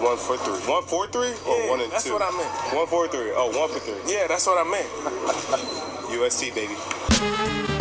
One for three. One for three or Yeah, one and that's two? what I meant. One for three. Oh, one for three. Yeah, that's what I meant. USC, baby.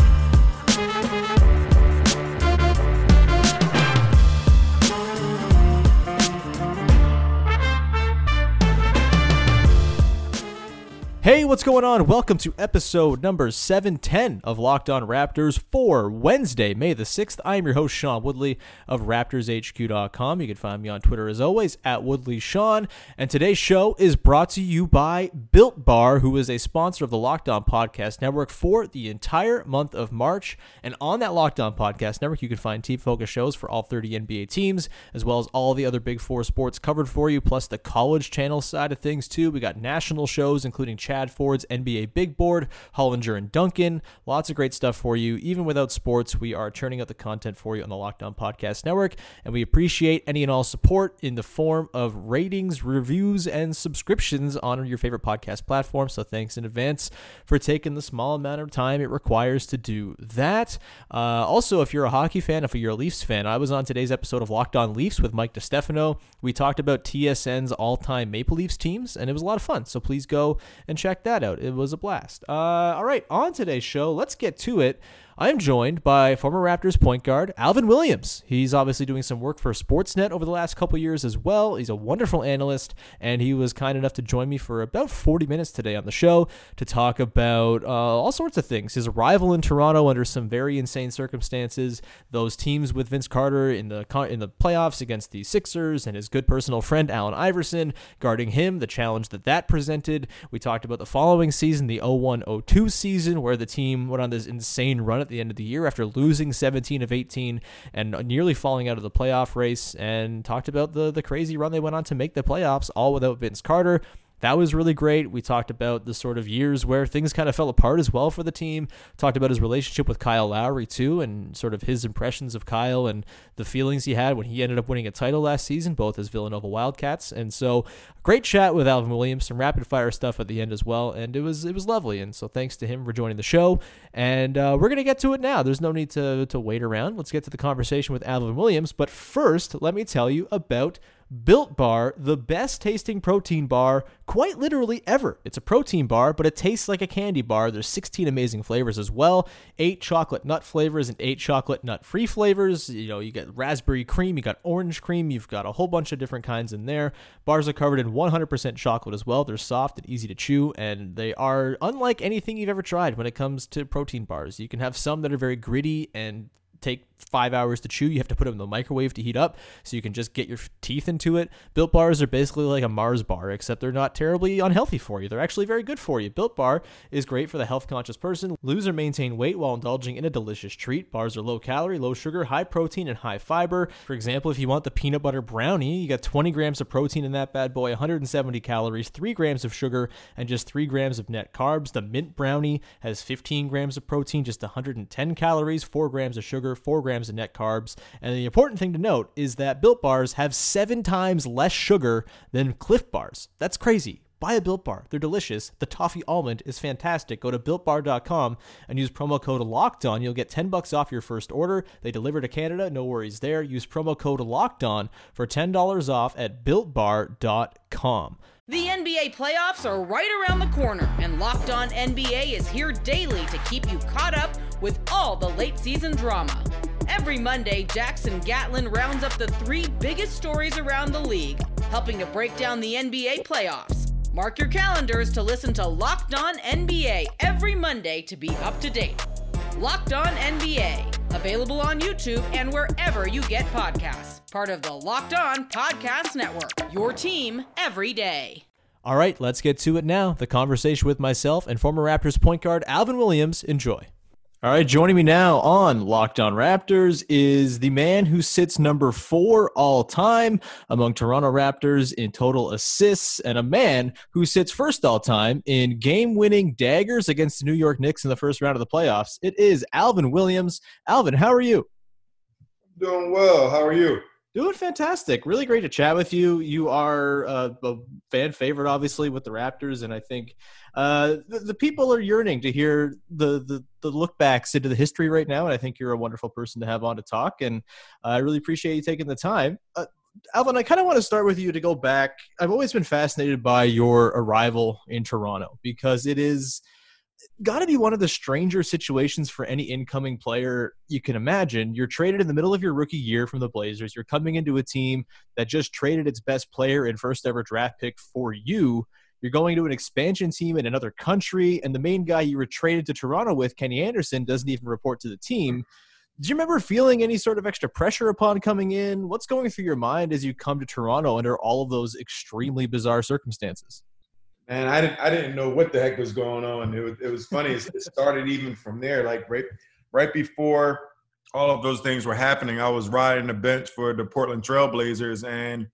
Hey, what's going on? Welcome to episode number 710 of Locked On Raptors for Wednesday, May the 6th. I am your host, Sean Woodley of RaptorsHQ.com. You can find me on Twitter as always at WoodleySean. And today's show is brought to you by Built Bar, who is a sponsor of the Locked On Podcast Network for the entire month of March. And on that Locked On Podcast Network, you can find team focused shows for all 30 NBA teams, as well as all the other Big Four sports covered for you, plus the college channel side of things, too. We got national shows, including Chad Ford's NBA Big Board, Hollinger and Duncan. Lots of great stuff for you. Even without sports, we are churning out the content for you on the Locked On Podcast Network, and we appreciate any and all support in the form of ratings, reviews, and subscriptions on your favorite podcast platform. So thanks in advance for taking the small amount of time it requires to do that. Uh, also, if you're a hockey fan, if you're a Leafs fan, I was on today's episode of Locked On Leafs with Mike DeStefano. We talked about TSN's all-time Maple Leafs teams, and it was a lot of fun. So please go and check that out. It was a blast. Uh, all right, on today's show, let's get to it. I'm joined by former Raptors point guard Alvin Williams. He's obviously doing some work for Sportsnet over the last couple years as well. He's a wonderful analyst, and he was kind enough to join me for about 40 minutes today on the show to talk about uh, all sorts of things. His arrival in Toronto under some very insane circumstances, those teams with Vince Carter in the in the playoffs against the Sixers, and his good personal friend Allen Iverson guarding him, the challenge that that presented. We talked about the following season, the 01-02 season, where the team went on this insane run at the end of the year after losing 17 of 18 and nearly falling out of the playoff race, and talked about the the crazy run they went on to make the playoffs, all without Vince Carter. That was really great. We talked about the sort of years where things kind of fell apart as well for the team. Talked about his relationship with Kyle Lowry too, and sort of his impressions of Kyle and the feelings he had when he ended up winning a title last season, both as Villanova Wildcats. And so, great chat with Alvin Williams, some rapid fire stuff at the end as well, and it was it was lovely. And so, thanks to him for joining the show. And uh, we're gonna get to it now. There's no need to to wait around. Let's get to the conversation with Alvin Williams. But first, let me tell you about Built Bar, the best tasting protein bar quite literally ever. It's a protein bar, but it tastes like a candy bar. There's 16 amazing flavors as well. Eight chocolate nut flavors and eight chocolate nut free flavors. You know, you get raspberry cream, you got orange cream, you've got a whole bunch of different kinds in there. Bars are covered in 100% chocolate as well. They're soft and easy to chew, and they are unlike anything you've ever tried when it comes to protein bars. You can have some that are very gritty and take five hours to chew. You have to put them in the microwave to heat up so you can just get your teeth into it. Built bars are basically like a Mars bar, except they're not terribly unhealthy for you. They're actually very good for you. Built bar is great for the health conscious person. Lose or maintain weight while indulging in a delicious treat. Bars are low calorie, low sugar, high protein, and high fiber. For example, if you want the peanut butter brownie, you got 20 grams of protein in that bad boy, 170 calories, 3 grams of sugar, and just 3 grams of net carbs. The mint brownie has 15 grams of protein, just 110 calories, 4 grams of sugar, 4 grams of net carbs. And the important thing to note is that Built Bars have seven times less sugar than Clif Bars. That's crazy. Buy a Built Bar. They're delicious. The toffee almond is fantastic. Go to builtbar.com and use promo code Locked On. You'll get 10 bucks off your first order. They deliver to Canada. No worries there. Use promo code Locked On for $10 off at builtbar.com. The NBA playoffs are right around the corner, and Locked On NBA is here daily to keep you caught up with all the late season drama. Every Monday, Jackson Gatlin rounds up the three biggest stories around the league, helping to break down the NBA playoffs. Mark your calendars to listen to Locked On NBA every Monday to be up to date. Locked On NBA, available on YouTube and wherever you get podcasts. Part of the Locked On Podcast Network, your team every day. All right, let's get to it now. The conversation with myself and former Raptors point guard Alvin Williams. Enjoy. All right, joining me now on Locked On Raptors is the man who sits number four all time among Toronto Raptors in total assists, and a man who sits first all time in game winning daggers against the New York Knicks in the first round of the playoffs. It is Alvin Williams. Alvin, how are you? Doing well. How are you? Doing fantastic. Really great to chat with you. You are uh, a fan favorite, obviously, with the Raptors, and I think uh, the, the, people are yearning to hear the, the, the look backs into the history right now. And I think you're a wonderful person to have on to talk. And I really appreciate you taking the time. Uh, Alvin, I kind of want to start with you to go back. I've always been fascinated by your arrival in Toronto because it is got to be one of the stranger situations for any incoming player you can imagine. You're traded in the middle of your rookie year from the Blazers. You're coming into a team that just traded its best player and first ever draft pick for you. You're going to an expansion team in another country, and the main guy you were traded to Toronto with, Kenny Anderson, doesn't even report to the team. Do you remember feeling any sort of extra pressure upon coming in? What's going through your mind as you come to Toronto under all of those extremely bizarre circumstances? And I didn't I didn't know what the heck was going on. It was it was funny. it started even from there, like right right before all of those things were happening. I was riding the bench for the Portland Trailblazers, and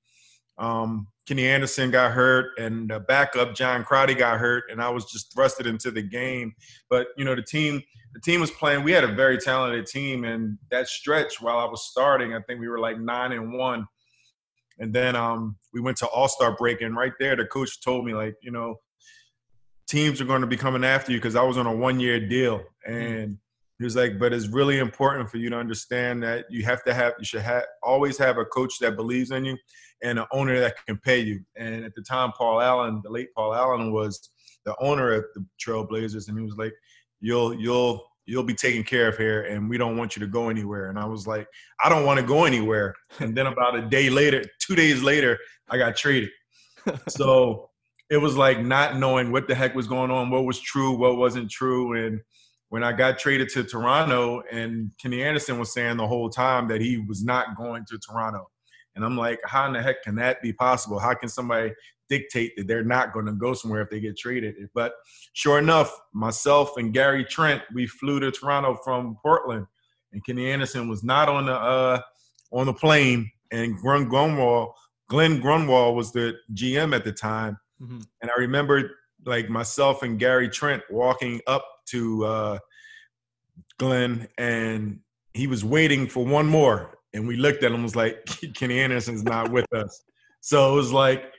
um, Kenny Anderson got hurt, and the backup John Crotty got hurt, and I was just thrusted into the game. But you know, the team the team was playing. We had a very talented team, and that stretch while I was starting, I think we were like nine and one and then um, we went to All Star break, and right there, the coach told me like, you know, teams are going to be coming after you because I was on a one year deal, mm-hmm. and he was like, but it's really important for you to understand that you have to have, you should have always have a coach that believes in you, and an owner that can pay you. And at the time, Paul Allen, the late Paul Allen, was the owner of the Trailblazers, and he was like, you'll you'll you'll be taken care of here and we don't want you to go anywhere. And i was like i don't want to go anywhere. And then about a day later two days later i got traded so it was like not knowing what the heck was going on what was true what wasn't true. And when i got traded to toronto and kenny anderson was saying the whole time that he was not going to toronto and i'm like how in the heck can that be possible how can somebody dictate that they're not going to go somewhere if they get traded. But sure enough, myself and Gary Trent, we flew to Toronto from Portland, and Kenny Anderson was not on the uh, on the plane. And Glen Grunwald, Glen Grunwald was the GM at the time, mm-hmm. and I remember like myself and Gary Trent walking up to uh, Glen, and he was waiting for one more, and we looked at him was like, Kenny Anderson's not with us. So it was like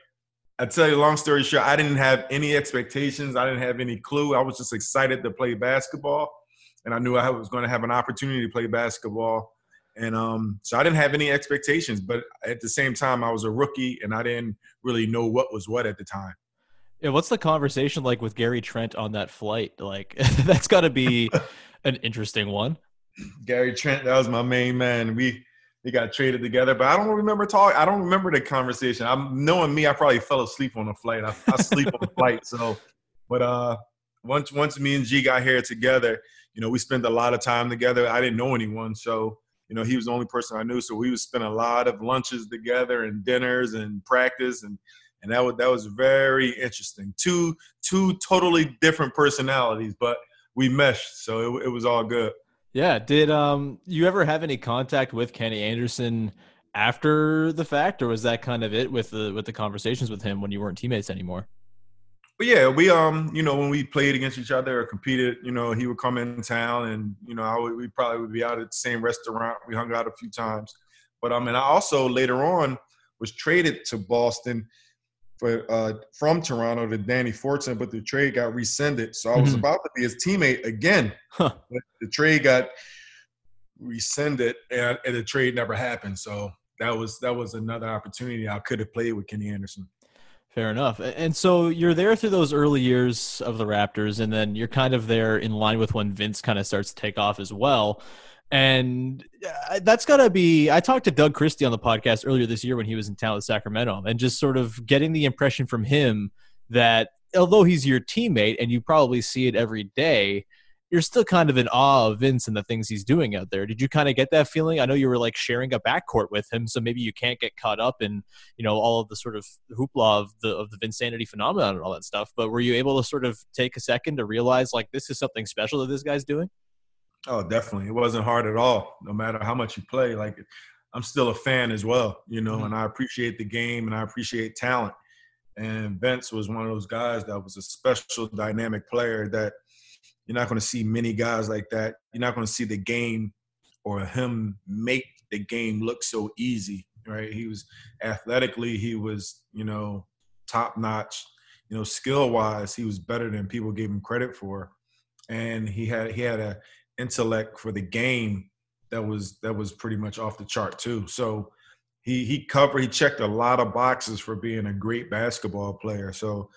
I tell you, long story short, I didn't have any expectations. I didn't have any clue. I was just excited to play basketball, and I knew I was going to have an opportunity to play basketball. And um, so I didn't have any expectations, but at the same time, I was a rookie, and I didn't really know what was what at the time. Yeah, what's the conversation like with Gary Trent on that flight? Like, that's got to be an interesting one. Gary Trent, that was my main man. We they got traded together. But I don't remember talk. I don't remember the conversation. I'm knowing me. I probably fell asleep on the flight. I, I sleep on the flight. So, but uh, once once me and G got here together, you know, we spent a lot of time together. I didn't know anyone, so you know, he was the only person I knew. So we would spend a lot of lunches together and dinners and practice and and that was that was very interesting. Two two totally different personalities, but we meshed, so it, it was all good. Yeah. Did um you ever have any contact with Kenny Anderson after the fact, or was that kind of it with the with the conversations with him when you weren't teammates anymore? But yeah, we um, you know, when we played against each other or competed, you know, he would come in town, and you know, I would, we probably would be out at the same restaurant. We hung out a few times, but um, and I also later on was traded to Boston for uh, from Toronto to Danny Fortson, but the trade got rescinded. So I was mm-hmm. about to be his teammate again. Huh. the trade got rescinded, and, and the trade never happened. So that was that was another opportunity I could have played with Kenny Anderson. Fair enough. And so you're there through those early years of the Raptors, and then you're kind of there in line with when Vince kind of starts to take off as well. And uh, that's got to be. I talked to Doug Christie on the podcast earlier this year when he was in town with Sacramento, and just sort of getting the impression from him that although he's your teammate and you probably see it every day, you're still kind of in awe of Vince and the things he's doing out there. Did you kind of get that feeling? I know you were like sharing a backcourt with him, so maybe you can't get caught up in you know all of the sort of hoopla of the of the Vinsanity phenomenon and all that stuff. But were you able to sort of take a second to realize like this is something special that this guy's doing? Oh, definitely. It wasn't hard at all. No matter how much you play, like I'm still a fan as well, you know, mm-hmm. and I appreciate the game and I appreciate talent. And Vince was one of those guys that was a special dynamic player that you're not going to see many guys like that. You're not going to see the game or him make the game look so easy, right? He was athletically, he was, you know, top notch, you know, skill wise, he was better than people gave him credit for. And he had he had a intellect for the game that was that was pretty much off the chart too. So he he covered he checked a lot of boxes for being a great basketball player. So,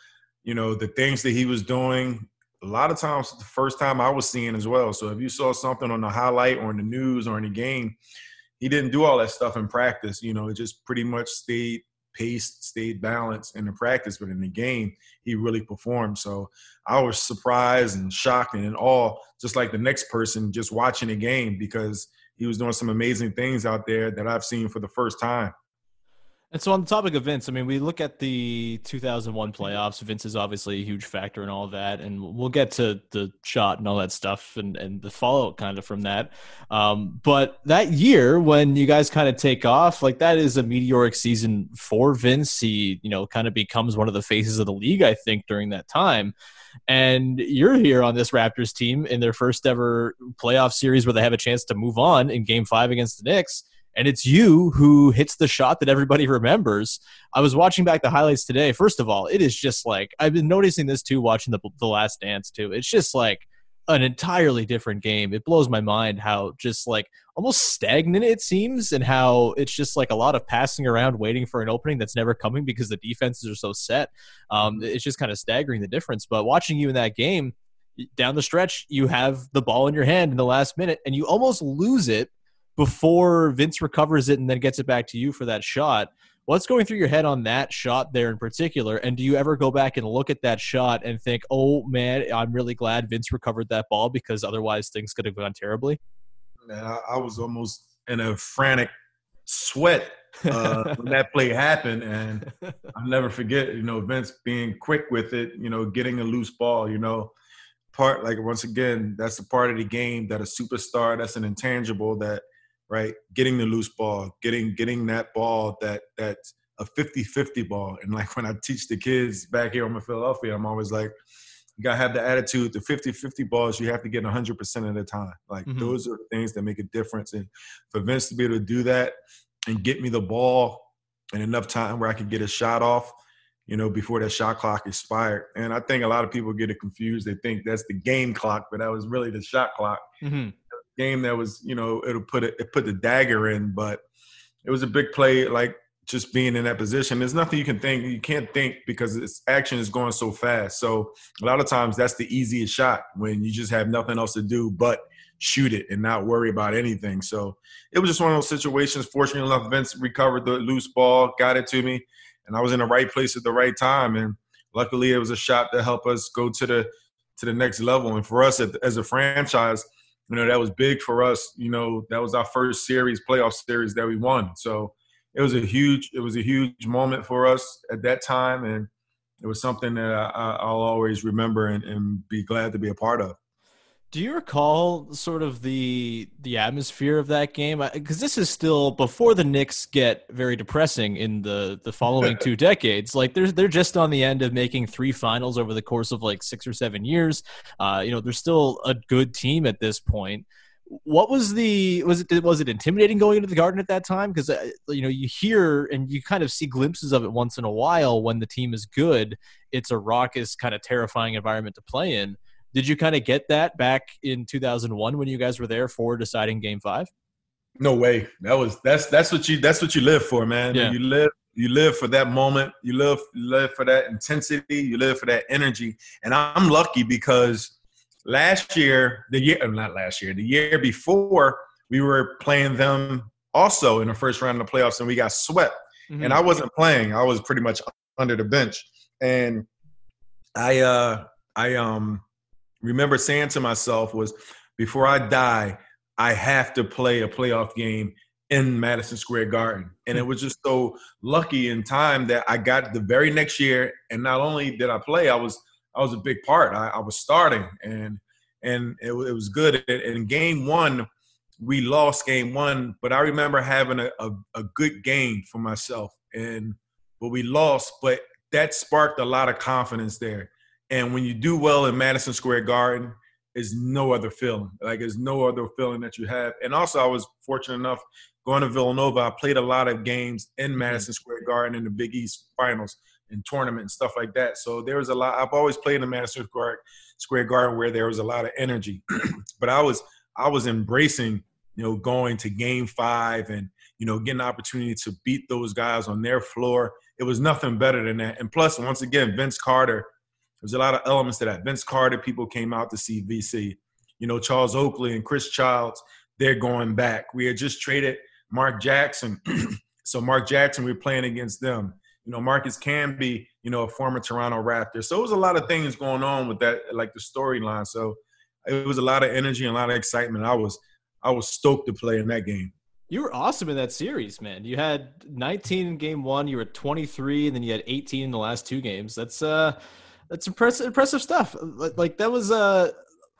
you know, the things that he was doing, a lot of times the first time I was seeing as well. So if you saw something on the highlight or in the news or in the game, he didn't do all that stuff in practice. You know, it just pretty much stayed paced, stayed balanced in the practice, but in the game, he really performed. So I was surprised and shocked and in awe, just like the next person just watching the game because he was doing some amazing things out there that I've seen for the first time. And so, on the topic of Vince, I mean, we look at the 2001 playoffs. Vince is obviously a huge factor in all that, and we'll get to the shot and all that stuff and, and the fallout kind of from that. Um, but that year, when you guys kind of take off, like that is a meteoric season for Vince. He, you know, kind of becomes one of the faces of the league, I think, during that time. And you're here on this Raptors team in their first ever playoff series where they have a chance to move on in game five against the Knicks and it's you who hits the shot that everybody remembers. I was watching back the highlights today. First of all, it is just like I've been noticing this too, watching the the Last Dance too. It's just like an entirely different game. It blows my mind how just like almost stagnant it seems, and how it's just like a lot of passing around, waiting for an opening that's never coming because the defenses are so set. Um, it's just kind of staggering the difference. But watching you in that game down the stretch, you have the ball in your hand in the last minute, and you almost lose it before Vince recovers it and then gets it back to you for that shot. What's going through your head on that shot there in particular? And do you ever go back and look at that shot and think, oh man, I'm really glad Vince recovered that ball because otherwise things could have gone terribly? Man, I, I was almost in a frantic sweat uh, when that play happened. And I'll never forget, you know, Vince being quick with it, you know, getting a loose ball, you know, part like once again, that's the part of the game that a superstar, that's an intangible that right? Getting the loose ball, getting getting that ball that that's a 50-50 ball. And like when I teach the kids back here in Philadelphia, I'm always like, you gotta have the attitude. The 50-50 balls you have to get 100% of the time. Like mm-hmm. those are things that make a difference. And for Vince to be able to do that and get me the ball in enough time where I could get a shot off, you know, before that shot clock expired. And I think a lot of people get it confused. They think that's the game clock, but that was really the shot clock. Mm-hmm game that was, you know, it'll put it, it put the dagger in, but it was a big play. Like just being in that position, there's nothing you can think. You can't think because its action is going so fast. So a lot of times that's the easiest shot when you just have nothing else to do but shoot it and not worry about anything. So it was just one of those situations. Fortunately enough, Vince recovered the loose ball, got it to me, and I was in the right place at the right time. And luckily, it was a shot to help us go to the to the next level. And for us as a franchise, you know that was big for us. You know that was our first series, playoff series that we won. So it was a huge, it was a huge moment for us at that time, and it was something that I, will always remember and, and be glad to be a part of. Do you recall sort of the the atmosphere of that game? Because this is still before the Knicks get very depressing in the the following two decades. Like they're they're just on the end of making three finals over the course of like six or seven years. Uh, you know, they're still a good team at this point. What was the was it was it intimidating going into the Garden at that time? Because uh, you know you hear and you kind of see glimpses of it once in a while when the team is good. It's a raucous, kind of terrifying environment to play in did you kind of get that back in 2001 when you guys were there for deciding Game Five? No way. That was that's that's what you that's what you live for, man. Yeah. You live you live for that moment. You live you live for that intensity. You live for that energy. And I'm lucky because last year, the year not last year, the year before, we were playing them also in the first round of the playoffs, and we got swept. Mm-hmm. And I wasn't playing. I was pretty much under the bench. And I uh I um remember saying to myself was, before I die, I have to play a playoff game in Madison Square Garden. And it was just so lucky in time that I got the very next year. And not only did I play, I was I was a big part. I, I was starting and and it, it was good. In game one, we lost game one, but I remember having a, a, a good game for myself, and but we lost, but that sparked a lot of confidence there. And when you do well in Madison Square Garden, is no other feeling. Like there's no other feeling that you have. And also, I was fortunate enough going to Villanova. I played a lot of games in mm-hmm. Madison Square Garden in the Big East Finals and tournament and stuff like that. So there was a lot. I've always played in Madison Square Garden where there was a lot of energy, but I was I was embracing you know going to Game Five and you know getting the opportunity to beat those guys on their floor. It was nothing better than that. And plus, once again, Vince Carter. There's a lot of elements to that. Vince Carter, people came out to see VC. You know, Charles Oakley and Chris Childs, they're going back. We had just traded Mark Jackson. so Mark Jackson, we we're playing against them you know, Marcus Camby, you know, a former Toronto Raptor. So it was a lot of things going on with that, like the storyline. So it was a lot of energy and a lot of excitement. I was I was stoked to play in that game. You were awesome in that series, man. You had 19 in game one, you were 23, and then you had 18 in the last two games. That's uh that's impressive impressive stuff. Like that was a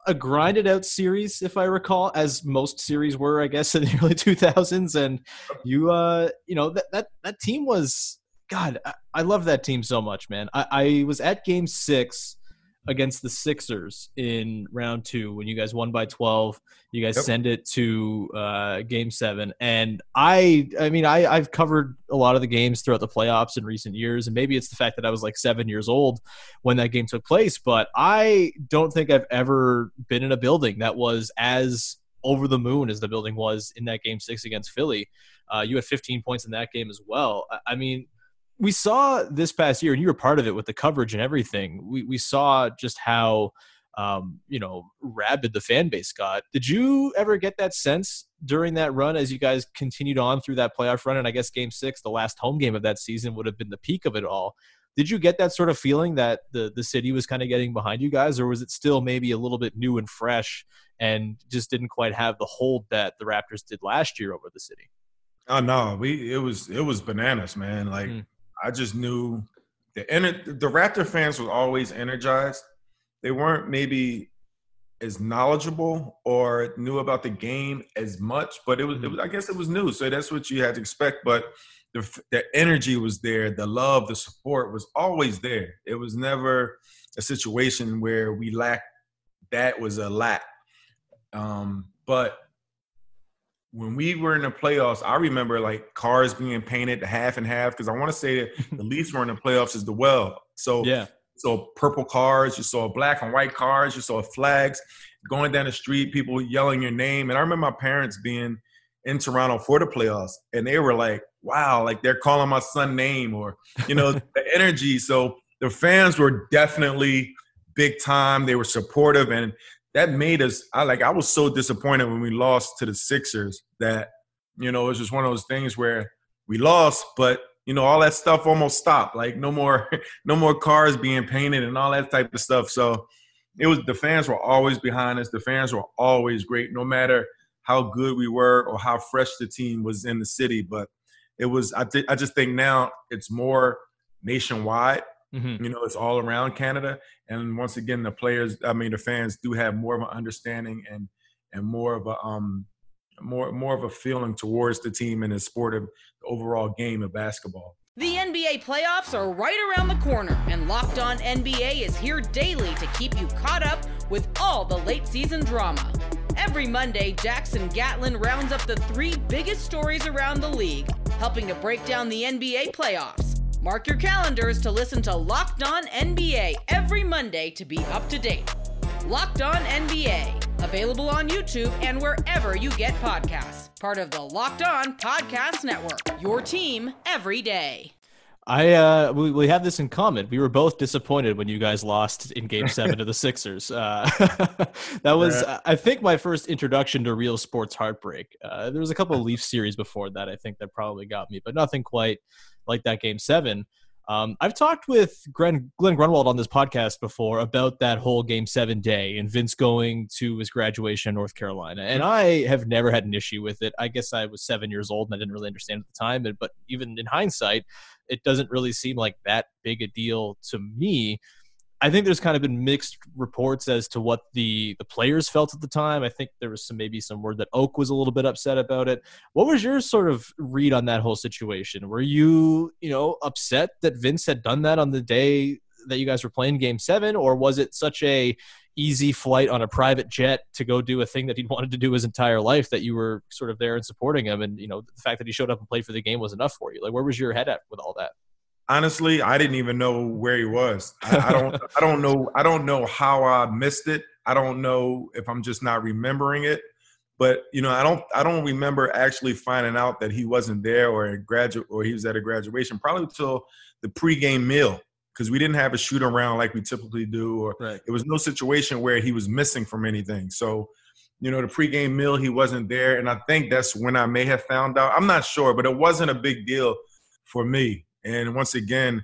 a grinded out series, if I recall, as most series were, I guess, in the early 2000s. And you, uh, you know, that that that team was God, I, I love that team so much, man. I, I was at game six against the Sixers in round two when you guys won by 12. You guys yep. send it to uh, game seven. And I, I mean, I, I've covered a lot of the games throughout the playoffs in recent years. And maybe it's the fact that I was like seven years old when that game took place. But I don't think I've ever been in a building that was as over the moon as the building was in that game six against Philly. Uh, you had 15 points in that game as well. I mean, we saw this past year, and you were part of it with the coverage and everything. We we saw just how um, you know rabid the fan base got. Did you ever get that sense during that run as you guys continued on through that playoff run? And I guess Game Six, the last home game of that season, would have been the peak of it all. Did you get that sort of feeling that the the city was kind of getting behind you guys, or was it still maybe a little bit new and fresh and just didn't quite have the hold that the Raptors did last year over the city? Oh no, we it was it was bananas, man. Like mm. I just knew the the Raptor fans were always energized. They weren't maybe as knowledgeable or knew about the game as much, but it was, it was I guess it was new, so that's what you had to expect. But the the energy was there, the love, the support was always there. It was never a situation where we lacked. That was a lack. Um, but when we were in the playoffs, I remember like cars being painted half and half because I want to say that the Leafs were in the playoffs as well. So yeah, so purple cars, you saw black and white cars, you saw flags going down the street, people yelling your name, and I remember my parents being in Toronto for the playoffs, and they were like, "Wow, like they're calling my son name," or you know, the energy. So the fans were definitely big time. They were supportive, and that made us I like I was so disappointed when we lost to the Sixers that you know it was just one of those things where we lost but you know all that stuff almost stopped. Like no more no more cars being painted and all that type of stuff. So it was the fans were always behind us. The fans were always great no matter how good we were or how fresh the team was in the city. But it was I, th- I just think now it's more nationwide Mm-hmm. You know, it's all around Canada. And once again, the players, I mean, the fans do have more of an understanding and and more of a um more more of a feeling towards the team and the sport of the overall game of basketball. The NBA playoffs are right around the corner, and Locked On NBA is here daily to keep you caught up with all the late season drama. Every Monday, Jackson Gatlin rounds up the three biggest stories around the league, helping to break down the NBA playoffs. Mark your calendars to listen to Locked On NBA every Monday to be up to date. Locked On NBA, available on YouTube and wherever you get podcasts. Part of the Locked On Podcast Network. Your team every day. I uh, we, we have this in common. We were both disappointed when you guys lost in Game Seven to the Sixers. Uh, that was, I think, my first introduction to real sports heartbreak. Uh, there was a couple of Leaf series before that. I think that probably got me, but nothing quite like that game seven. Um, I've talked with Glen, Glen Grunwald on this podcast before about that whole game seven day and Vince going to his graduation in North Carolina. And I have never had an issue with it. I guess I was seven years old and I didn't really understand at the time. But even in hindsight, it doesn't really seem like that big a deal to me. I think there's kind of been mixed reports as to what the the players felt at the time. I think there was some maybe some word that Oak was a little bit upset about it. What was your sort of read on that whole situation? Were you, you know, upset that Vince had done that on the day that you guys were playing game 7 or was it such a easy flight on a private jet to go do a thing that he wanted to do his entire life that you were sort of there and supporting him and you know the fact that he showed up and played for the game was enough for you like where was your head at with all that honestly, I didn't even know where he was. I, I don't I don't know I don't know how I missed it. I don't know if I'm just not remembering it. But you know, I don't I don't remember actually finding out that he wasn't there or a graduate or he was at a graduation probably until the pregame meal because we didn't have a shoot around like we typically do or Right. it was no situation where he was missing from anything. So, you know, the pregame meal he wasn't there and I think that's when I may have found out. I'm not sure, but it wasn't a big deal for me. And once again,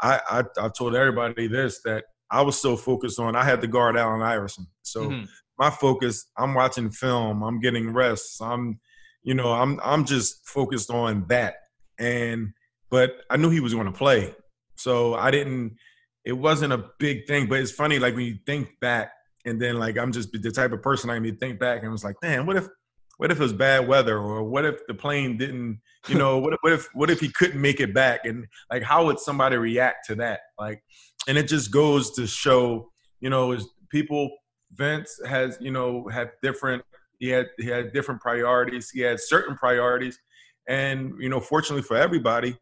I, I told everybody this that I was so focused on I had to guard Allen Iverson. So Mhm. my focus, I'm watching film, I'm getting rest, I'm you know, I'm I'm just focused on that. And but I knew he was going to play. So I didn't it wasn't a big thing, but it's funny like when you think back and then like I'm just the type of person I you think back and was like, "Damn, what if what if it was bad weather? Or what if the plane didn't you know what if, what if what if he couldn't make it back? And like how would somebody react to that? Like and it just goes to show you know is people vince has you know had different he had he had different priorities. He had certain priorities. And you know fortunately for everybody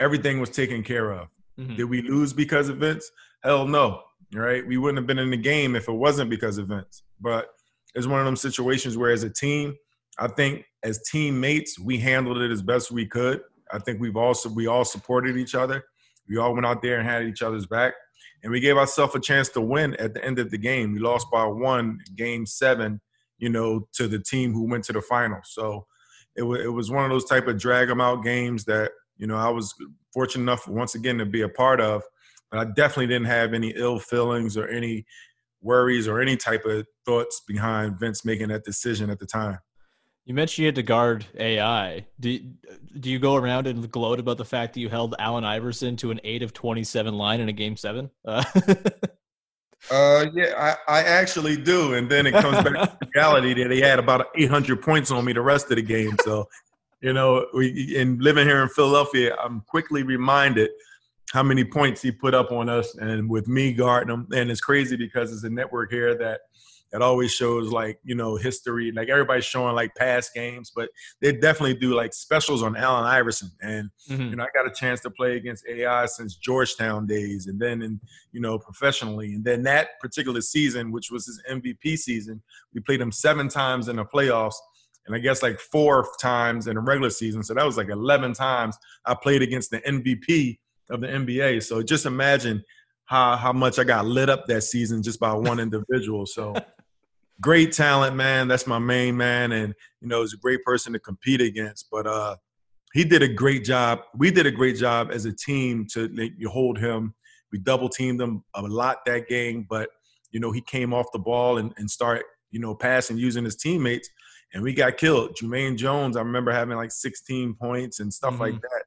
everything was taken care of. Mhm. did we lose because of vince? Hell no right? We wouldn't have been in the game if it wasn't because of vince. But it's one of them situations where as a team I think as teammates, we handled it as best we could. I think we've also we all supported each other. We all went out there and had each other's back, and we gave ourselves a chance to win at the end of the game. We lost by one, game seven, you know, to the team who went to the final. So it was it was one of those type of drag them out games that you know I was fortunate enough once again to be a part of. But I definitely didn't have any ill feelings or any worries or any type of thoughts behind Vince making that decision at the time. You mentioned you had to guard AI. Do, do you go around and gloat about the fact that you held Allen Iverson to an 8 of 27 line in a game 7? Uh, Uh, yeah, I, I actually do, and then it comes back to reality that he had about 800 points on me the rest of the game. So, you know, we in living here in Philadelphia, I'm quickly reminded how many points he put up on us, and with me guarding him. And it's crazy because it's a network here that that always shows like you know history. Like everybody's showing like past games, but they definitely do like specials on Allen Iverson and mhm. you know, I got a chance to play against AI since Georgetown days, and then in you know professionally, and then that particular season, which was his MVP season, we played him seven times in the playoffs, and I guess like four times in the regular season. So that was like eleven times I played against the MVP of the NBA. So just imagine how how much I got lit up that season just by one individual. So great talent, man. That's my main man, and you know, he's a great person to compete against. But uh, he did a great job. We did a great job as a team to like, you hold him. We double teamed him a lot that game, but you know, he came off the ball and, and started, you know, passing using his teammates, and we got killed. Jumaine Jones, I remember having like 16 points and stuff like that.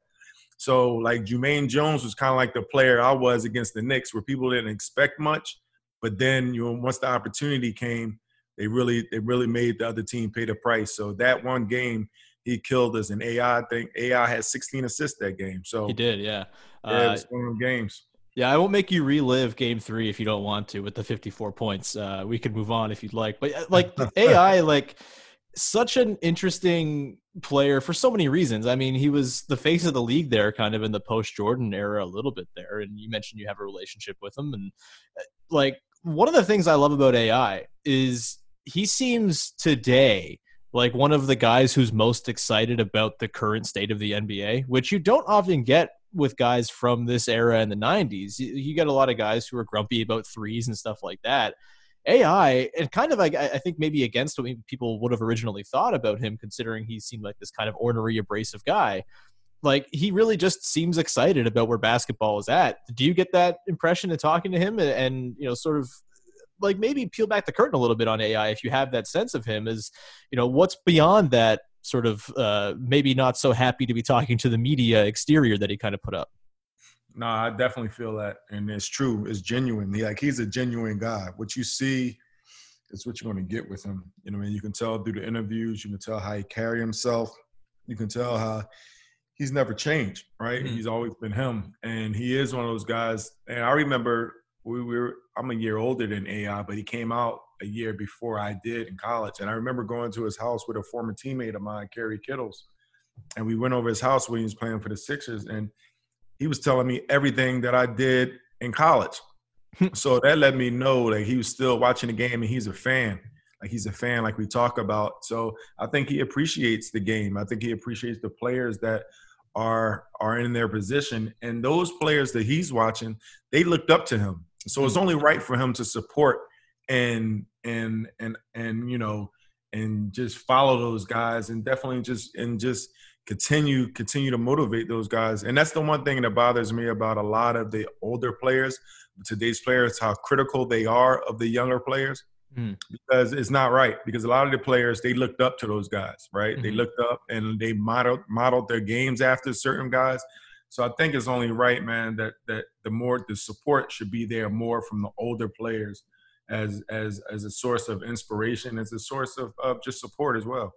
So like Jumaine Jones was kind of like the player I was against the Knicks, where people didn't expect much, but then you know once the opportunity came, they really they really made the other team pay the price. So that one game, he killed us. And AI, I think AI had 16 assists that game. So He did, yeah. yeah, it Uh, was one of them games. yeah, I won't make you relive game three if you don't want to with the 54 points. Uh, we can move on if you'd like. But uh, like AI, like such an interesting player for so many reasons. I mean, he was the face of the league there, kind of in the post Jordan era, a little bit there. And you mentioned you have a relationship with him, and uh, like one of the things I love about AI is he seems today like one of the guys who's most excited about the current state of the NBA, which you don't often get with guys from this era in the 90s. You, get a lot of guys who are grumpy about threes and stuff like that. AI, and kind of, I, I think maybe against what people would have originally thought about him, considering he seemed like this kind of ornery, abrasive guy. Like he really just seems excited about where basketball is at. Do you get that impression in talking to him, and, and you know, sort of like maybe peel back the curtain a little bit on AI if you have that sense of him? Is you know what's beyond that sort of uh, maybe not so happy to be talking to the media exterior that he kind of put up. No, I definitely feel that, and it's true. It's genuine. He, like he's a genuine guy. What you see is what you're going to get with him. You know, I mean, you can tell through the interviews. You can tell how he carry himself. You can tell how he's never changed. Right? Mm-hmm. He's always been him, and he is one of those guys. And I remember we were. I'm a year older than AI, but he came out a year before I did in college, and I remember going to his house with a former teammate of mine, Kerry Kittles, and we went over his house when he was playing for the Sixers, and he was telling me everything that I did in college. so that let me know that he was still watching the game and he's a fan. Like he's a fan, like we talk about. So I think he appreciates the game. I think he appreciates the players that are are in their position. And those players that he's watching, they looked up to him. So it's only right for him to support and and and and you know and just follow those guys and definitely just and just continue continue to motivate those guys. And that's the one thing that bothers me about a lot of the older players, today's players, how critical they are of the younger players. Mm. Because it's not right. Because a lot of the players they looked up to those guys, right? Mm-hmm. They looked up and they modeled modeled their games after certain guys. So I think it's only right, man, that that the more the support should be there more from the older players as as as a source of inspiration, as a source of, of just support as well.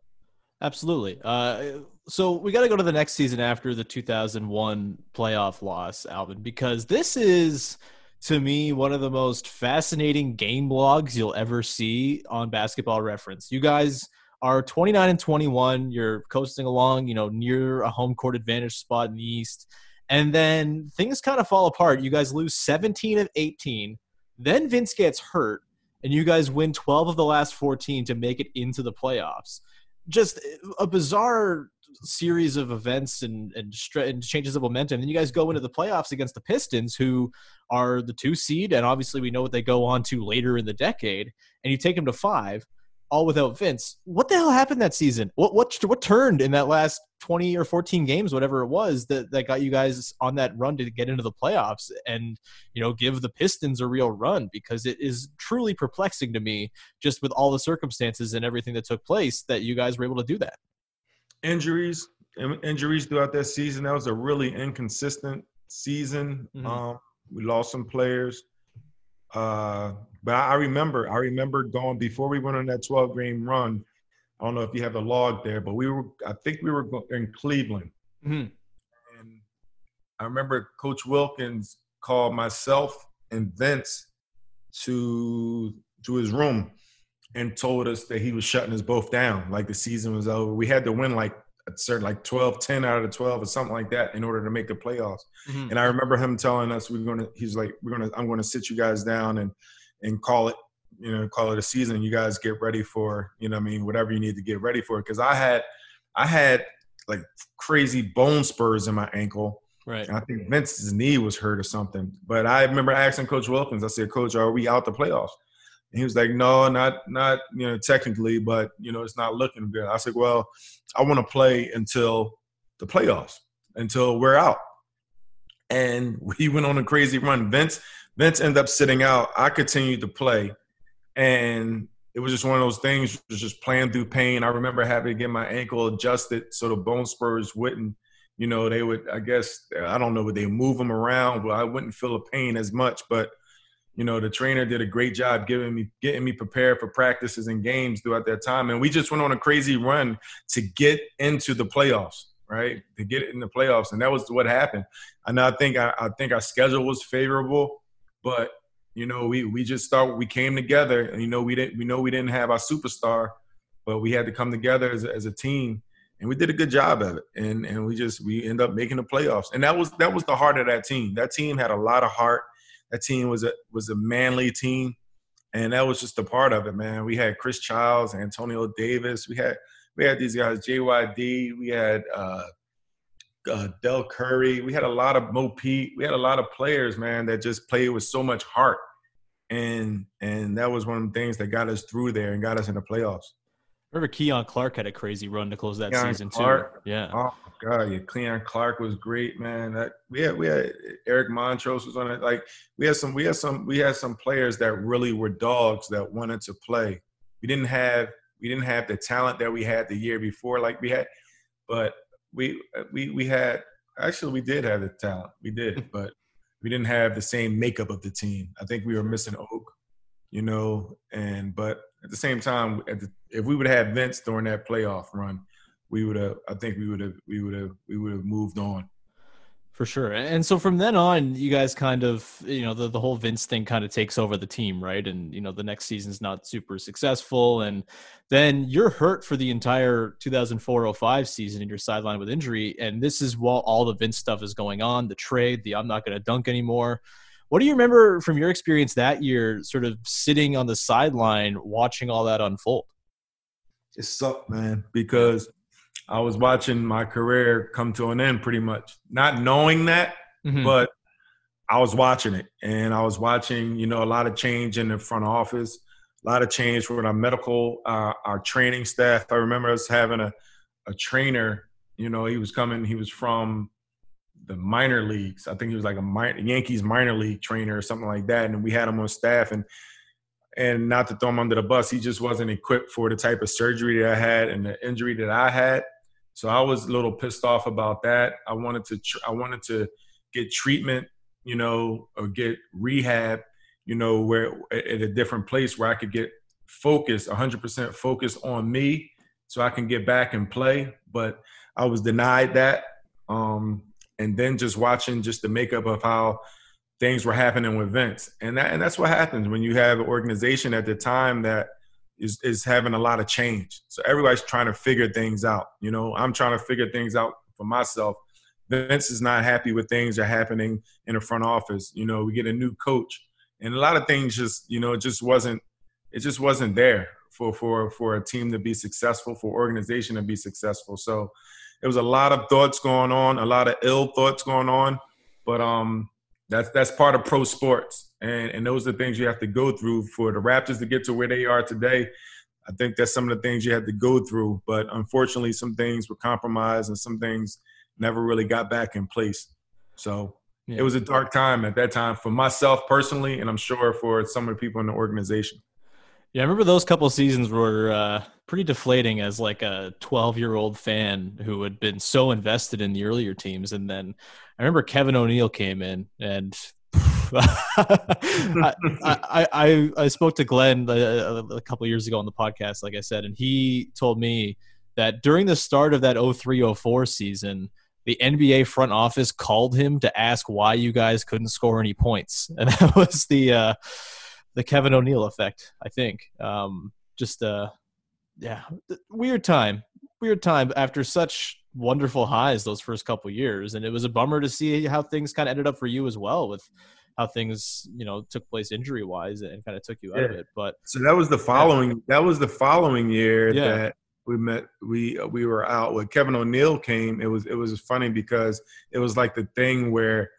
Absolutely. Uh, so we got to go to the next season after the 2001 playoff loss, Alvin, because this is to me one of the most fascinating game logs you'll ever see on Basketball Reference. You guys are 29 and 21. You're coasting along, you know, near a home court advantage spot in the East, and then things kind of fall apart. You guys lose 17 of 18. Then Vince gets hurt, and you guys win 12 of the last 14 to make it into the playoffs just a bizarre series of events and and, and, changes of momentum. And you guys go into the playoffs against the Pistons, who are the two seed, and obviously we know what they go on to later in the decade. And you take them to five all without Vince. What the hell happened that season? What what what turned in that last 20 or 14 games, whatever it was, that, that got you guys on that run to get into the playoffs and you know give the Pistons a real run because it is truly perplexing to me just with all the circumstances and everything that took place that you guys were able to do that. Injuries, injuries throughout that season. That was a really inconsistent season. Mm-hmm. Um, we lost some players. Uh, but I remember, I remember going before we went on that 12 game run. I don't know if you have the log there, but we were, I think we were in Cleveland. Mm-hmm. And I remember Coach Wilkens called myself and Vince to to his room and told us that he was shutting us both down. Like the season was over. We had to win like a certain like 12, 10 out of the 12 or something like that in order to make the playoffs. Mm-hmm. And I remember him telling us we are gonna he's like, We're gonna I'm gonna sit you guys down and and call it, you know, call it a season. You guys get ready for, you know I mean, whatever you need to get ready for. Cause I had I had like crazy bone spurs in my ankle. Right. And I think Vince's knee was hurt or something. But I remember asking Coach Wilkens, I said, Coach, are we out the playoffs? And he was like, no, not not you know technically, but you know it's not looking good. I said, well, I want to play until the playoffs, until we're out. And we went on a crazy run. Vince Vince ended up sitting out. I continued to play, and it was just one of those things. Was just playing through pain. I remember having to get my ankle adjusted so the bone spurs wouldn't. You know, they would. I guess I don't know. Would they move them around? But I wouldn't feel the pain as much. But you know, the trainer did a great job giving me getting me prepared for practices and games throughout that time. And we just went on a crazy run to get into the playoffs, right? To get in the playoffs. And that was what happened. And I think I, I think our schedule was favorable, but you know, we we just thought we came together and you know we didn't we know we didn't have our superstar, but we had to come together as a, as a team and we did a good job of it. And and we just we end up making the playoffs. And that was that was the heart of that team. That team had a lot of heart that team was a was a manly team, and that was just a part of it, man. We had Chris Childs, Antonio Davis, we had we had these guys, JYD, we had uh, uh, Del Curry, we had a lot of Mo Pete, we had a lot of players, man, that just played with so much heart, and and that was one of the things that got us through there and got us in the playoffs. remember Keon Clark had a crazy run to close that Keon season Clark, too. Yeah. Oh God, yeah, Keon Clark was great, man. That we had we had Eric Montross was on it. Like we had some we had some we had some players that really were dogs that wanted to play. We didn't have we didn't have the talent that we had the year before, like we had, but we we we had actually we did have the talent. We did, but we didn't have the same makeup of the team. I think we were missing Oak, you know, and but at the same time, the, if we would have Vince during that playoff run, we would have. I think we would have. We would have. We would have moved on. For sure. And so from then on, you guys kind of, you know, the, the whole Vince thing kind of takes over the team, right? And, you know, the next season's not super successful. And then you're hurt for the entire 2004 05 season and you're sidelined with injury. And this is while all the Vince stuff is going on the trade, the I'm not going to dunk anymore. What do you remember from your experience that year, sort of sitting on the sideline watching all that unfold? It sucked, man, because I was watching my career come to an end pretty much, not knowing that, mm-hmm. but I was watching it, and I was watching, you know, a lot of change in the front office, a lot of change with our medical, uh, our training staff. I remember us having a, a trainer. You know, he was coming. He was from the minor leagues. I think he was like a minor, Yankees minor league trainer or something like that. And we had him on staff, and and not to throw him under the bus, he just wasn't equipped for the type of surgery that I had and the injury that I had. So I was a little pissed off about that. I wanted to tr- I wanted to get treatment, you know, or get rehab, you know, where at a different place where I could get focused, 100% focused on me, so I can get back and play. But I was denied that. Um, and then just watching just the makeup of how things were happening with Vince, and that and that's what happens when you have an organization at the time that is is having a lot of change. So everybody's trying to figure things out. You know, I'm trying to figure things out for myself. Vince is not happy with things that are happening in the front office. You know, we get a new coach, and a lot of things just you know it just wasn't it just wasn't there for for for a team to be successful, for organization to be successful. So it was a lot of thoughts going on, a lot of ill thoughts going on, but um that's that's part of pro sports, and and those are the things you have to go through for the Raptors to get to where they are today. I think that's some of the things you had to go through, but unfortunately, some things were compromised, and some things never really got back in place. So yeah. it was a dark time at that time for myself personally, and I'm sure for some of the people in the organization. Yeah, I remember those couple seasons were uh, pretty deflating as like a 12 year old fan who had been so invested in the earlier teams, and then I remember Kevin O'Neill came in and. I, I, I, I spoke to Glen a, a couple years ago on the podcast, like I said, and he told me that during the start of that 0304 season, the NBA front office called him to ask why you guys couldn't score any points, and that was the uh, the Kevin O'Neill effect, I think. Um, just uh, yeah, weird time, weird time after such wonderful highs those first couple years, and it was a bummer to see how things kind of ended up for you as well with how things you know took place injury wise and kind of took you out yeah. of it. But so that was the following yeah. that was the following year yeah. that we met we we were out when Kevin O'Neill came. It was it was funny because it was like the thing where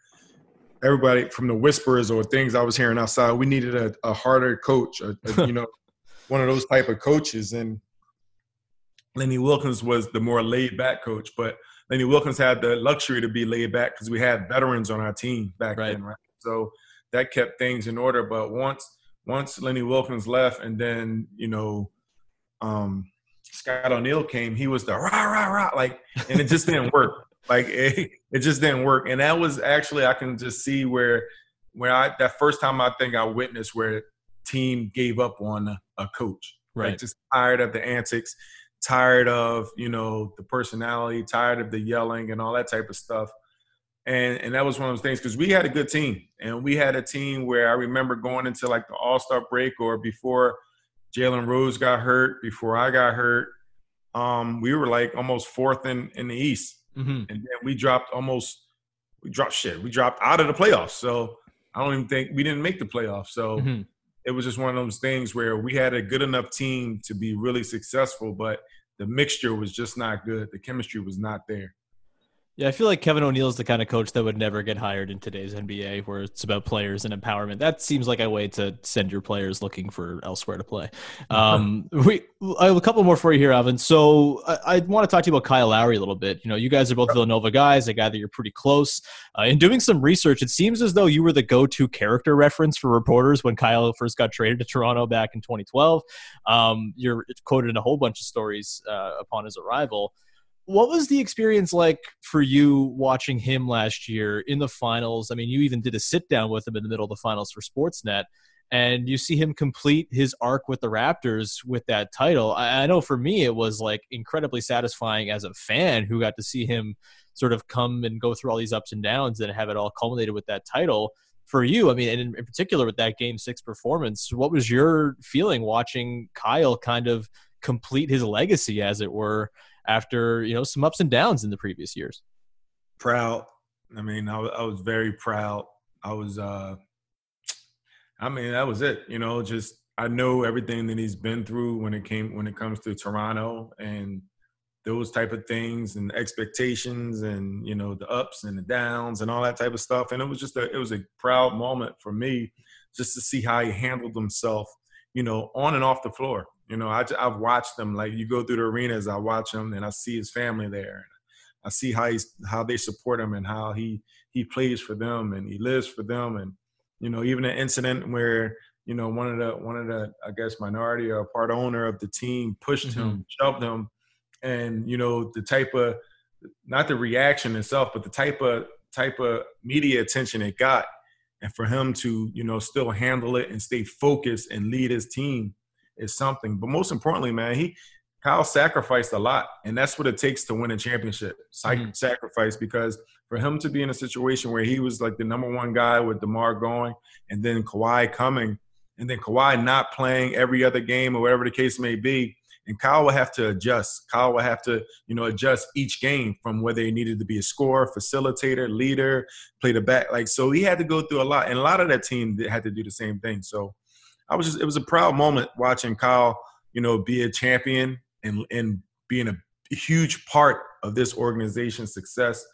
everybody from the whispers or things I was hearing outside, we needed a, a harder coach, a, a, you know, one of those type of coaches. And Lenny Wilkens was the more laid back coach, but Lenny Wilkens had the luxury to be laid back because we had veterans on our team back right. then, right? So that kept things in order. But once once Lenny Wilkens left, and then you know, um, Scott O'Neill came, he was the rah rah rah like, and it just didn't work. Like it, it just didn't work. And that was actually I can just see where where I that first time I think I witnessed where team gave up on a, coach. Right. Like just tired of the antics, tired of, you know, the personality, tired of the yelling and all that type of stuff. And and that was one of those things because we had a good team. And we had a team where I remember going into like the all-star break or before Jalen Rose got hurt, before I got hurt. Um, we were like almost fourth in, in the East Mm-hmm. And then we dropped almost, we dropped shit. We dropped out of the playoffs. So I don't even think we didn't make the playoffs. So mm-hmm. it was just one of those things where we had a good enough team to be really successful, but the mixture was just not good. The chemistry was not there. Yeah, I feel like Kevin O'Neill is the kind of coach that would never get hired in today's NBA, where it's about players and empowerment. That seems like a way to send your players looking for elsewhere to play. Um, we I have a couple more for you here, Alvin. So I, I, want to talk to you about Kyle Lowry a little bit. You know, you guys are both Villanova guys. I gather you're pretty close. Uh, in doing some research, it seems as though you were the go-to character reference for reporters when Kyle first got traded to Toronto back in 2012. Um, you're quoted in a whole bunch of stories uh, upon his arrival. What was the experience like for you watching him last year in the finals? I mean, you even did a sit down with him in the middle of the finals for Sportsnet, and you see him complete his arc with the Raptors with that title. I, I know for me, it was like incredibly satisfying as a fan who got to see him sort of come and go through all these ups and downs and have it all culminated with that title. For you, I mean, and in, in particular with that game six performance, what was your feeling watching Kyle kind of complete his legacy, as it were, after you know some ups and downs in the previous years? Proud. I mean, I, I was very proud. I was. uh I mean, that was it. You know, just I know everything that he's been through when it came when it comes to Toronto and those type of things and expectations and you know the ups and the downs and all that type of stuff and it was just a it was a proud moment for me just to see how he handled himself you know on and off the floor you know I, i've watched them like you go through the arenas i watch him and i see his family there i see how he's how they support him and how he he plays for them and he lives for them and you know even an incident where you know one of the one of the i guess minority or part owner of the team pushed mm-hmm. him shoved him and you know the type of not the reaction itself, but the type of type of media attention it got, and for him to you know still handle it and stay focused and lead his team is something. But most importantly, man, he Kyle sacrificed a lot, and that's what it takes to win a championship. Mm-hmm. Sacrifice because for him to be in a situation where he was like the number one guy with Demar going, and then Kawhi coming, and then Kawhi not playing every other game or whatever the case may be, and Kyle will have to adjust. Kyle will have to, you know, adjust each game from whether he needed to be a scorer, facilitator, leader, play the back. Like so, he had to go through a lot, and a lot of that team had to do the same thing. So, I was just it was a proud moment watching Kyle, you know, be a champion and and being a huge part of this organization's success,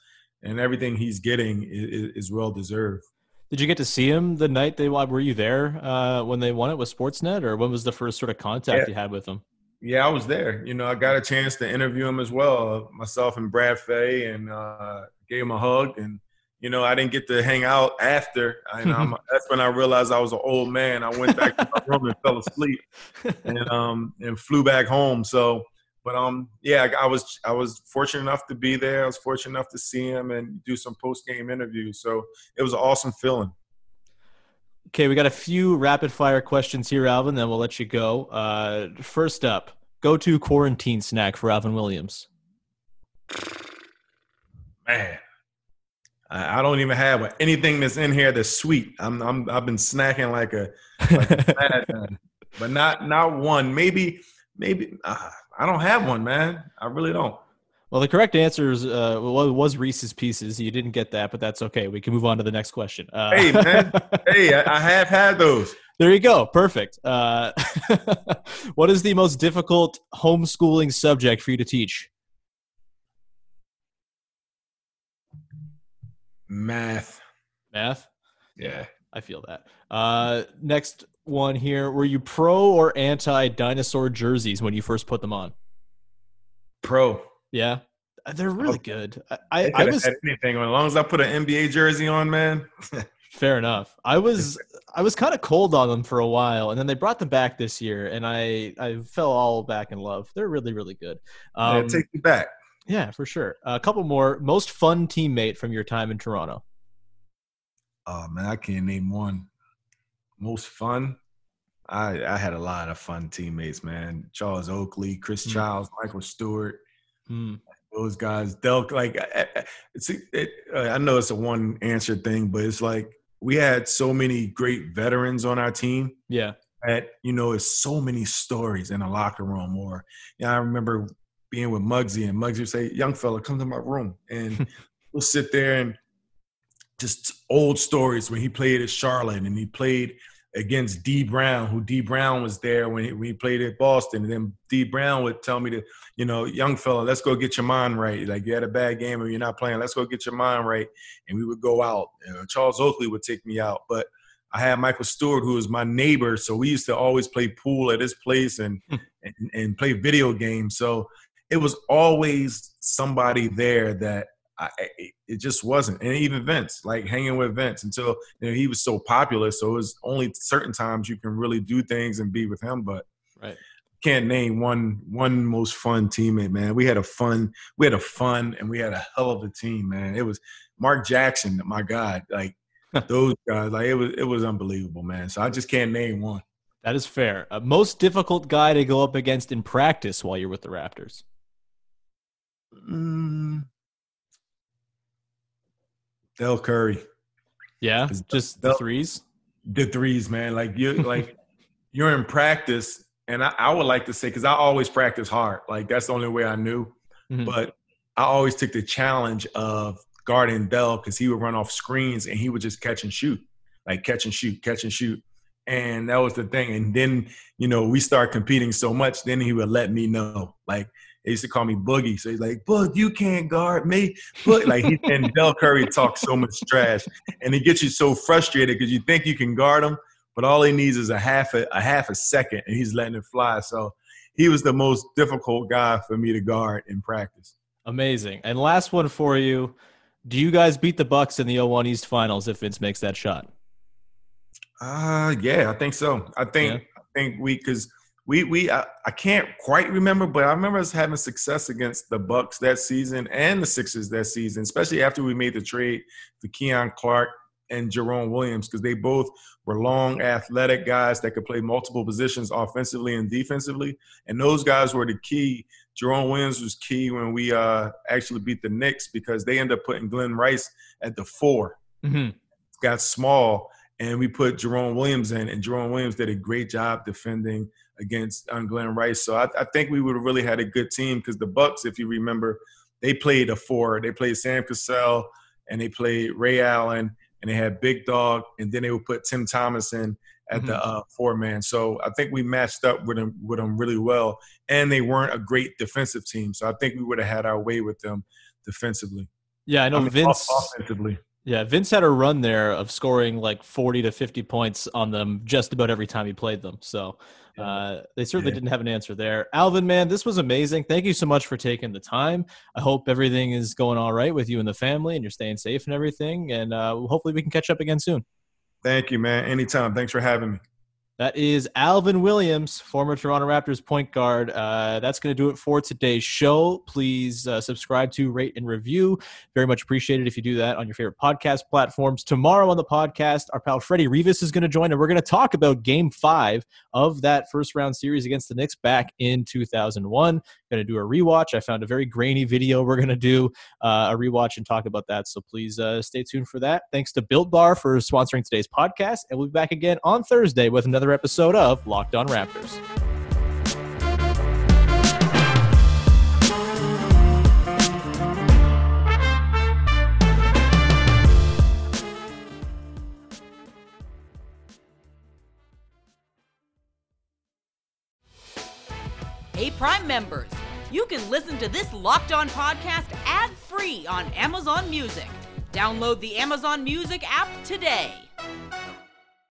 and everything he's getting is, is well deserved. Did you get to see him the night they were you there uh, when they won it with Sportsnet, or when was the first sort of contact yeah. you had with him? Yeah, I was there. You know, I got a chance to interview him as well, myself and Brad Fay, and uh, gave him a hug. And you know, I didn't get to hang out after. And um, that's when I realized I was an old man. I went back to my room and fell asleep, and um, and flew back home. So, but um, yeah, I was I was fortunate enough to be there. I was fortunate enough to see him and do some post game interviews. So it was an awesome feeling. Okay, we got a few rapid fire questions here, Alvin. Then we'll let you go. Uh, first up, go to quarantine snack for Alvin Williams. Man, I don't even have anything that's in here that's sweet. I'm, I'm I've been snacking like a, like a but not not one. Maybe maybe uh, I don't have one, man. I really don't. Well, the correct answer is, uh, was Reese's Pieces. You didn't get that, but that's okay. We can move on to the next question. Uh, hey, man. hey, I, I, have had those. There you go. Perfect. Uh, what is the most difficult homeschooling subject for you to teach? Math. Math? Yeah. I feel that. Uh, next one here. Were you pro or anti dinosaur jerseys when you first put them on? Pro. Yeah, uh, they're really good. I, I, I was anything as long as I put an NBA jersey on, man. fair enough. I was I was kind of cold on them for a while, and then they brought them back this year, and I I fell all back in love. They're really really good. Um, yeah, take me back. Yeah, for sure. A couple more. Most fun teammate from your time in Toronto. Oh man, I can't name one. Most fun. I I had a lot of fun teammates, man. Charles Oakley, Chris mm. Childs, Michael Stewart. Mm. Those guys, they'll like. It's it, I know it's a one answer thing, but it's like we had so many great veterans on our team. Yeah. That you know, it's so many stories in a locker room. Or yeah, I remember being with Muggsy, and Muggsy would say, "Young fella, come to my room," and we'll sit there and just old stories when he played at Charlotte and he played against Dee Brown, who Dee Brown was there when he, when he played at Boston. And then Dee Brown would tell me to, you know, young fella, let's go get your mind right. Like you had a bad game or you're not playing, let's go get your mind right. And we would go out. Charles Oakley would take me out, but I had Michael Stewart, who was my neighbor, so we used to always play pool at his place and, and and play video games. So it was always somebody there that I, it just wasn't. And even Vince, like hanging with Vince until you know he was so popular. So it was only certain times you can really do things and be with him. But right. can't name one one most fun teammate, man. We had a fun, we had a fun, and we had a hell of a team, man. It was Mark Jackson, my God, like those guys, like it was it was unbelievable, man. So I just can't name one. That is fair. Uh, most difficult guy to go up against in practice while you're with the Raptors. Mm. Dell Curry. Yeah, just the threes. The threes, man. Like you, like you're in practice, and I, I would like to say because I always practice hard. Like that's the only way I knew. Mm-hmm. But I always took the challenge of guarding Dell because he would run off screens and he would just catch and shoot, like catch and shoot, catch and shoot. And that was the thing. And then, you know, we start competing so much, then he would let me know. Like they used to call me Boogie. So he's like, Boog, you can't guard me. But like he and Dell Curry talks so much trash. And it gets you so frustrated because you think you can guard him, but all he needs is a half a, a half a second and he's letting it fly. So he was the most difficult guy for me to guard in practice. Amazing. And last one for you. Do you guys beat the Bucks in the 01 East Finals if Vince makes that shot? Uh yeah, I think so. I think yeah. I think we because we we I, I, can't quite remember, but I remember us having success against the Bucks that season and the Sixers that season, especially after we made the trade for Keon Clark and Jerome Williams because they both were long, athletic guys that could play multiple positions offensively and defensively, and those guys were the key. Jerome Williams was key when we uh, actually beat the Knicks because they ended up putting Glen Rice at the 4 mm-hmm. Got small, and we put Jerome Williams in, and Jerome Williams did a great job defending against um, Glen Rice. So I, I think we would have really had a good team because the Bucks, if you remember, they played a four. They played Sam Cassell and they played Ray Allen and they had Big Dog, and then they would put Tim Thomas in at mm-hmm. the uh, four man. So I think we matched up with them with them really well, and they weren't a great defensive team. So I think we would have had our way with them defensively. Yeah, I know I mean, Vince offensively. Yeah, Vince had a run there of scoring like 40 to 50 points on them just about every time he played them. So uh, they certainly yeah. didn't have an answer there. Alvin, man, this was amazing. Thank you so much for taking the time. I hope everything is going all right with you and the family and you're staying safe and everything. And uh, hopefully we can catch up again soon. Thank you, man. Anytime. Thanks for having me. That is Alvin Williams, former Toronto Raptors point guard. Uh, that's going to do it for today's show. Please uh, subscribe to, rate, and review. Very much appreciated if you do that on your favorite podcast platforms. Tomorrow on the podcast, our pal Freddie Rivas is going to join, and we're going to talk about Game Five of that first round series against the Knicks back in 2001. Going to do a rewatch. I found a very grainy video. We're going to do uh, a rewatch and talk about that. So please uh, stay tuned for that. Thanks to Built Bar for sponsoring today's podcast, and we'll be back again on Thursday with another another episode of Locked On Raptors. Hey, Prime members, you can listen to this Locked On podcast ad free on Amazon Music. Download the Amazon Music app today.